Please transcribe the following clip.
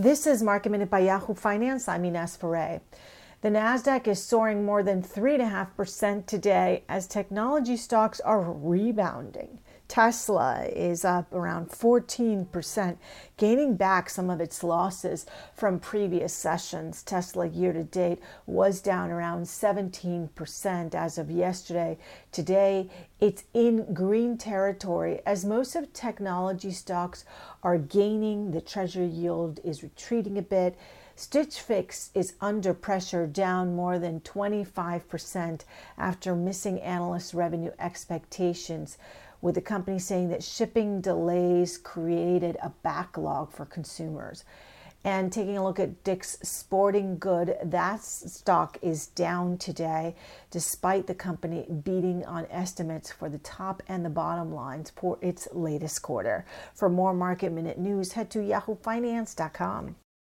This is Market Minute by Yahoo Finance. I'm Ines Ferre. The NASDAQ is soaring more than 3.5% today as technology stocks are rebounding. Tesla is up around 14%, gaining back some of its losses from previous sessions. Tesla year to date was down around 17% as of yesterday. Today, it's in green territory as most of technology stocks are gaining. The treasury yield is retreating a bit. Stitch Fix is under pressure, down more than 25% after missing analyst revenue expectations with the company saying that shipping delays created a backlog for consumers. And taking a look at Dick's Sporting Good, that stock is down today, despite the company beating on estimates for the top and the bottom lines for its latest quarter. For more market minute news, head to yahoofinance.com.